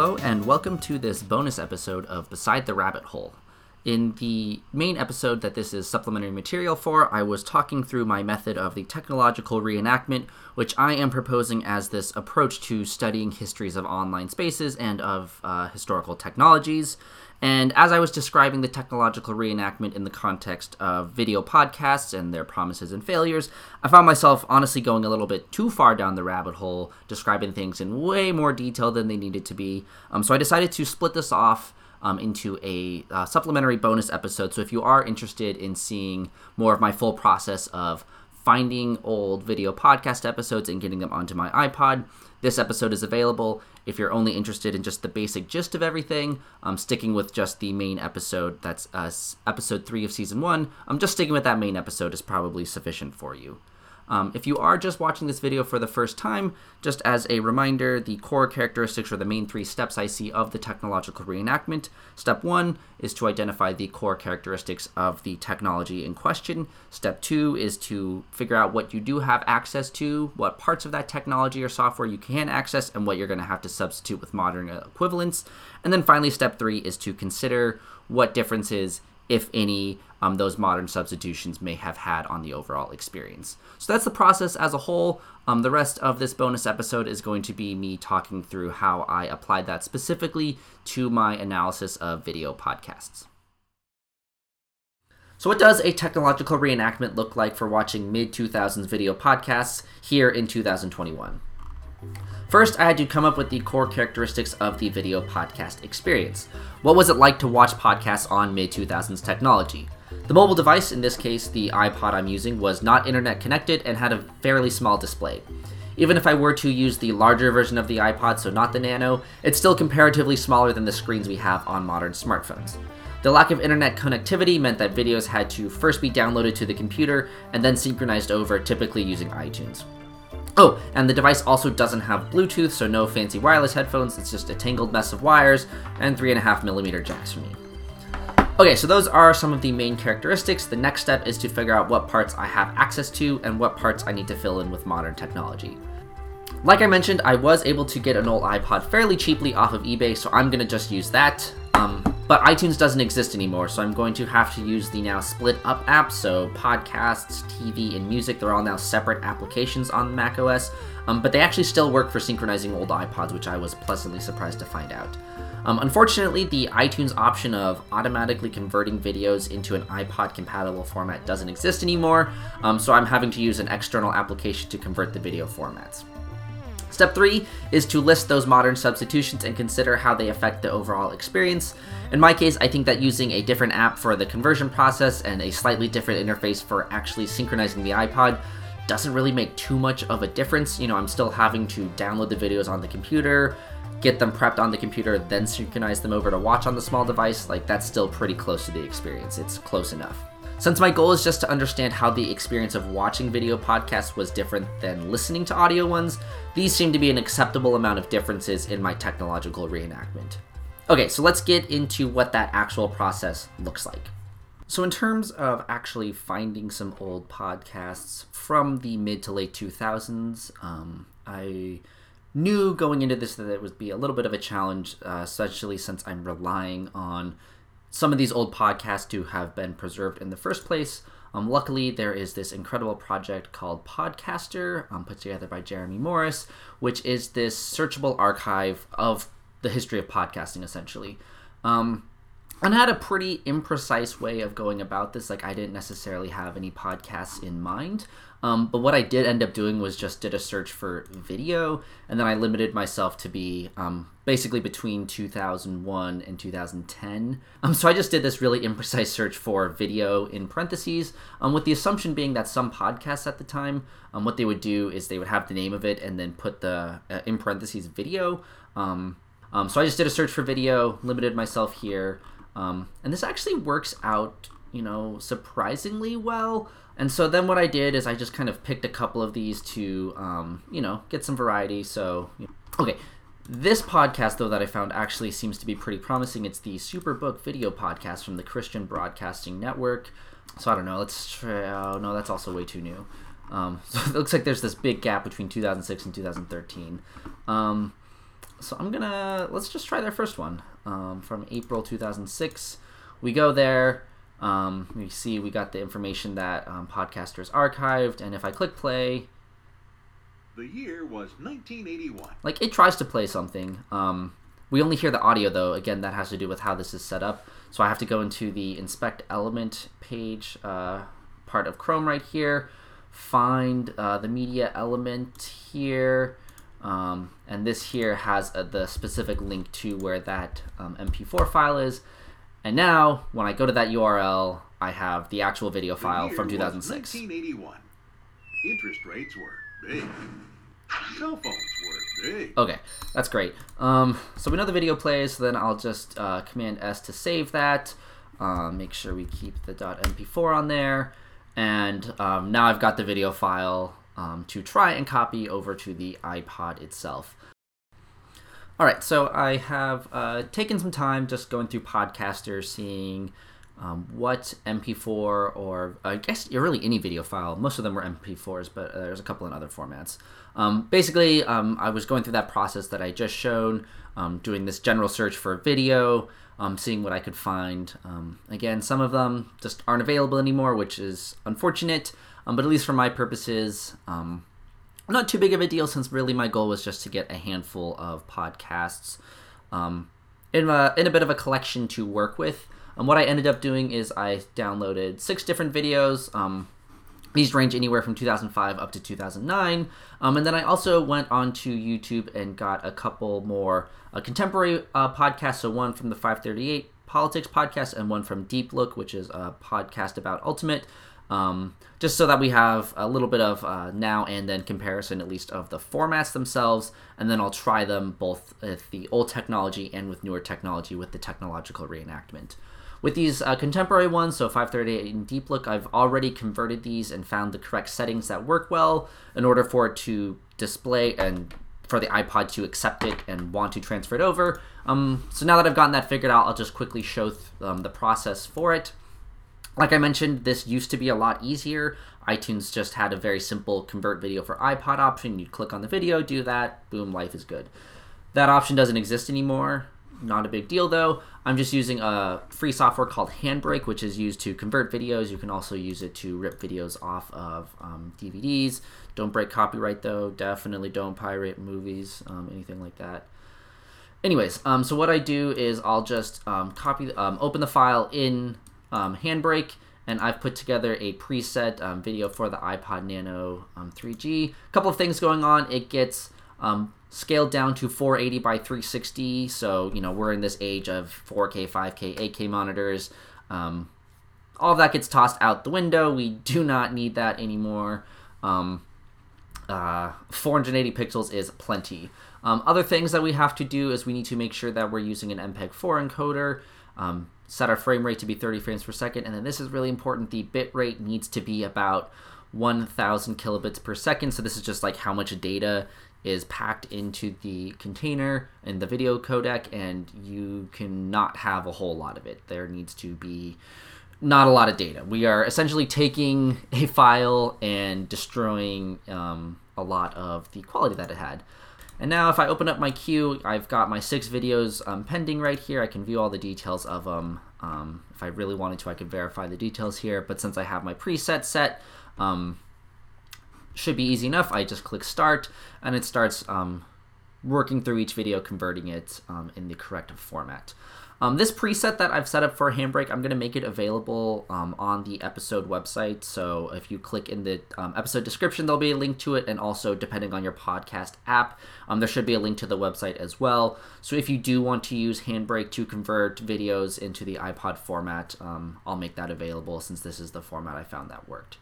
Hello, and welcome to this bonus episode of Beside the Rabbit Hole. In the main episode that this is supplementary material for, I was talking through my method of the technological reenactment, which I am proposing as this approach to studying histories of online spaces and of uh, historical technologies. And as I was describing the technological reenactment in the context of video podcasts and their promises and failures, I found myself honestly going a little bit too far down the rabbit hole, describing things in way more detail than they needed to be. Um, so I decided to split this off um, into a uh, supplementary bonus episode. So if you are interested in seeing more of my full process of finding old video podcast episodes and getting them onto my iPod, this episode is available. If you're only interested in just the basic gist of everything, I'm sticking with just the main episode. That's uh, episode three of season one. I'm just sticking with that main episode is probably sufficient for you. Um, if you are just watching this video for the first time, just as a reminder, the core characteristics are the main three steps I see of the technological reenactment. Step one is to identify the core characteristics of the technology in question. Step two is to figure out what you do have access to, what parts of that technology or software you can access, and what you're going to have to substitute with modern equivalents. And then finally, step three is to consider what differences if any, um, those modern substitutions may have had on the overall experience. So that's the process as a whole. Um, the rest of this bonus episode is going to be me talking through how I applied that specifically to my analysis of video podcasts. So, what does a technological reenactment look like for watching mid 2000s video podcasts here in 2021? First, I had to come up with the core characteristics of the video podcast experience. What was it like to watch podcasts on mid 2000s technology? The mobile device, in this case the iPod I'm using, was not internet connected and had a fairly small display. Even if I were to use the larger version of the iPod, so not the Nano, it's still comparatively smaller than the screens we have on modern smartphones. The lack of internet connectivity meant that videos had to first be downloaded to the computer and then synchronized over, typically using iTunes. Oh, and the device also doesn't have Bluetooth, so no fancy wireless headphones. It's just a tangled mess of wires and 3.5 millimeter jacks for me. Okay, so those are some of the main characteristics. The next step is to figure out what parts I have access to and what parts I need to fill in with modern technology. Like I mentioned, I was able to get an old iPod fairly cheaply off of eBay, so I'm gonna just use that. Um, but iTunes doesn't exist anymore, so I'm going to have to use the now split up app. So podcasts, TV, and music, they're all now separate applications on Mac OS. Um, but they actually still work for synchronizing old iPods, which I was pleasantly surprised to find out. Um, unfortunately, the iTunes option of automatically converting videos into an iPod compatible format doesn't exist anymore, um, so I'm having to use an external application to convert the video formats. Step three is to list those modern substitutions and consider how they affect the overall experience. In my case, I think that using a different app for the conversion process and a slightly different interface for actually synchronizing the iPod doesn't really make too much of a difference. You know, I'm still having to download the videos on the computer, get them prepped on the computer, then synchronize them over to watch on the small device. Like, that's still pretty close to the experience. It's close enough. Since my goal is just to understand how the experience of watching video podcasts was different than listening to audio ones, these seem to be an acceptable amount of differences in my technological reenactment. Okay, so let's get into what that actual process looks like. So, in terms of actually finding some old podcasts from the mid to late 2000s, um, I knew going into this that it would be a little bit of a challenge, uh, especially since I'm relying on some of these old podcasts to have been preserved in the first place. Um, luckily, there is this incredible project called PodcastRE, um, put together by Jeremy Morris, which is this searchable archive of the history of podcasting, essentially. Um, and I had a pretty imprecise way of going about this. Like, I didn't necessarily have any podcasts in mind. Um, but what I did end up doing was just did a search for video, and then I limited myself to be um, basically between 2001 and 2010. Um, so I just did this really imprecise search for video in parentheses, um, with the assumption being that some podcasts at the time, um, what they would do is they would have the name of it and then put the uh, in parentheses video. Um, so I just did a search for video, limited myself here, um, and this actually works out, you know, surprisingly well. And so then what I did is I just kind of picked a couple of these to, um, you know, get some variety. So, okay, this podcast though that I found actually seems to be pretty promising. It's the Superbook Video Podcast from the Christian Broadcasting Network. So I don't know. Let's try. Oh no, that's also way too new. Um, so it looks like there's this big gap between 2006 and 2013. Um, so I'm gonna let's just try their first one um, from April 2006. We go there. Um, we see we got the information that um, podcasters archived, and if I click play, The year was 1981. like it tries to play something. Um, we only hear the audio though. Again, that has to do with how this is set up. So I have to go into the inspect element page uh, part of Chrome right here, find uh, the media element here, um, and this here has uh, the specific link to where that um, MP4 file is. And now, when I go to that URL, I have the actual video The file from was 2006. 1981. Interest rates were big. Cell phones were big. Okay, that's great. Um, so we know the video plays, so then I'll just uh, Command S to save that. Um, make sure we keep the .mp4 on there, and um, now I've got the video file um, to try and copy over to the iPod itself. All right, so I have uh, taken some time just going through PodcastRE, seeing um, what MP4 or I guess really any video file. Most of them were MP4s, but uh, there's a couple in other formats. Um, basically, um, I was going through that process that I just shown, um, doing this general search for video, um, seeing what I could find. Um, again, some of them just aren't available anymore, which is unfortunate. Um, but at least for my purposes, um, not too big of a deal since really my goal was just to get a handful of podcasts um, in, a, in a bit of a collection to work with. And what I ended up doing is I downloaded six different videos. These range anywhere from 2005 up to 2009. Um, and then I also went onto YouTube and got a couple more uh, contemporary uh, podcasts. So one from the 538 Politics podcast and one from Deep Look, which is a podcast about Ultimate. Um, just so that we have a little bit of uh, now and then comparison, at least of the formats themselves, and then I'll try them both with the old technology and with newer technology with the technological reenactment. With these uh, contemporary ones, so 538 and Deep Look, I've already converted these and found the correct settings that work well in order for it to display and for the iPod to accept it and want to transfer it over. Um, so now that I've gotten that figured out, I'll just quickly show th- um, the process for it. Like I mentioned, this used to be a lot easier. iTunes just had a very simple convert video for iPod option. You'd click on the video, do that, boom, life is good. That option doesn't exist anymore. Not a big deal though. I'm just using a free software called Handbrake, which is used to convert videos. You can also use it to rip videos off of um, DVDs. Don't break copyright though. Definitely don't pirate movies, um, anything like that. Anyways, um, so what I do is I'll just um, copy, um, open the file in um, Handbrake, and I've put together a preset um, video for the iPod Nano um, 3G. A couple of things going on. It gets um, scaled down to 480 by 360, so you know we're in this age of 4K, 5K, 8K monitors. Um, all that gets tossed out the window. We do not need that anymore. Um, uh, 480 pixels is plenty. Um, other things that we have to do is we need to make sure that we're using an MPEG-4 encoder, um, set our frame rate to be 30 frames per second, and then this is really important. The bit rate needs to be about 1,000 kilobits per second. So this is just like how much data is packed into the container and the video codec, and you cannot have a whole lot of it. There needs to be not a lot of data. We are essentially taking a file and destroying um, a lot of the quality that it had. And now if I open up my queue, I've got my six videos um, pending right here. I can view all the details of them. Um, if I really wanted to, I could verify the details here. But since I have my preset set, um, should be easy enough. I just click start and it starts um, working through each video, converting it um, in the correct format. Um, this preset that I've set up for Handbrake, I'm going to make it available um, on the episode website. So if you click in the um, episode description, there'll be a link to it. And also, depending on your podcast app, um, there should be a link to the website as well. So if you do want to use Handbrake to convert videos into the iPod format, um, I'll make that available since this is the format I found that worked.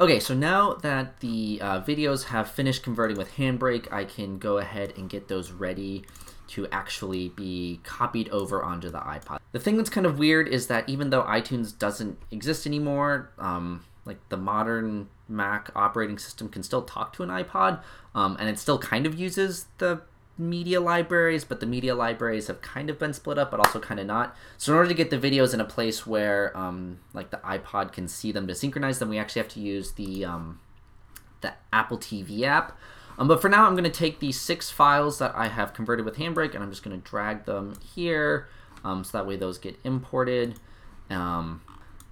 Okay, so now that the uh, videos have finished converting with Handbrake, I can go ahead and get those ready to actually be copied over onto the iPod. The thing that's kind of weird is that even though iTunes doesn't exist anymore, um, like the modern Mac operating system can still talk to an iPod, um, and it still kind of uses the media libraries, but the media libraries have kind of been split up, but also kind of not. So in order to get the videos in a place where um, like the iPod can see them to synchronize them, we actually have to use the um, the Apple TV app. Um, but for now, I'm going to take these six files that I have converted with Handbrake, and I'm just going to drag them here, um, so that way those get imported. Um,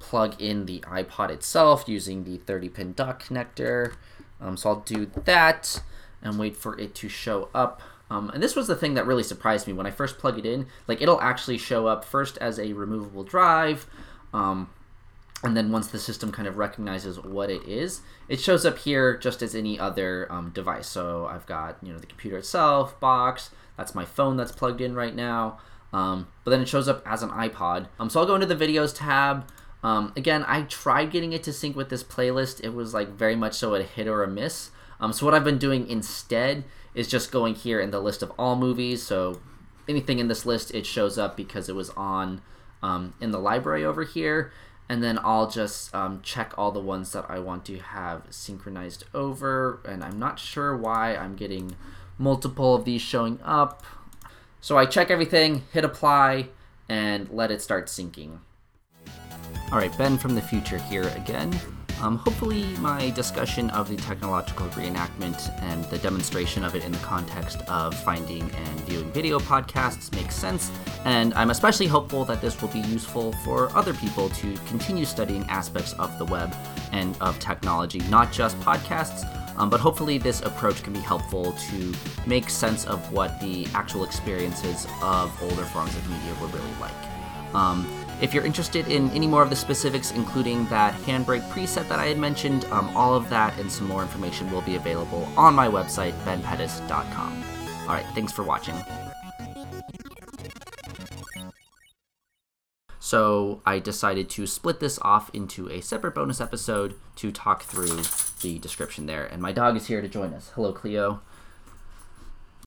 plug in the iPod itself using the 30-pin dock connector. Um, so I'll do that and wait for it to show up. Um, and this was the thing that really surprised me when I first plug it in. Like it'll actually show up first as a removable drive, um, and then once the system kind of recognizes what it is, it shows up here just as any other um, device. So I've got you know the computer itself, box. That's my phone that's plugged in right now. Um, but then it shows up as an iPod. Um, so I'll go into the videos tab. Um, again, I tried getting it to sync with this playlist. It was like very much so a hit or a miss. Um, so what I've been doing instead is just going here in the list of all movies. So anything in this list, it shows up because it was on um, in the library over here. And then I'll just um, check all the ones that I want to have synchronized over. And I'm not sure why I'm getting multiple of these showing up. So I check everything, hit apply, and let it start syncing. All right, Ben from the future here again. Um, hopefully, my discussion of the technological reenactment and the demonstration of it in the context of finding and viewing video podcasts makes sense, and I'm especially hopeful that this will be useful for other people to continue studying aspects of the web and of technology, not just podcasts. Um, but hopefully, this approach can be helpful to make sense of what the actual experiences of older forms of media were really like. Um, if you're interested in any more of the specifics, including that handbrake preset that I had mentioned, um, all of that and some more information will be available on my website, benpettis.com. All right, thanks for watching. So I decided to split this off into a separate bonus episode to talk through the description there. And my dog is here to join us. Hello, Cleo.